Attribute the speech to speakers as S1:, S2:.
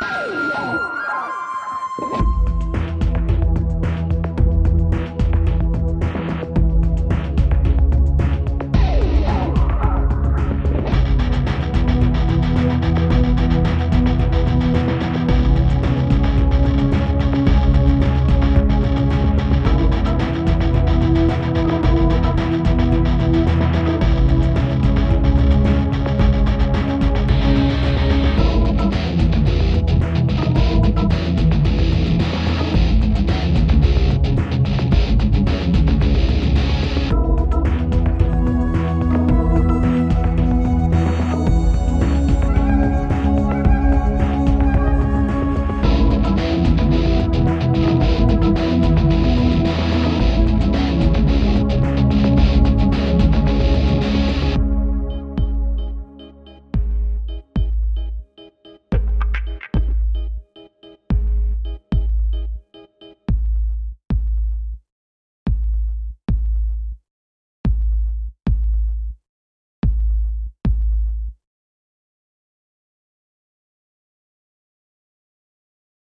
S1: Woo!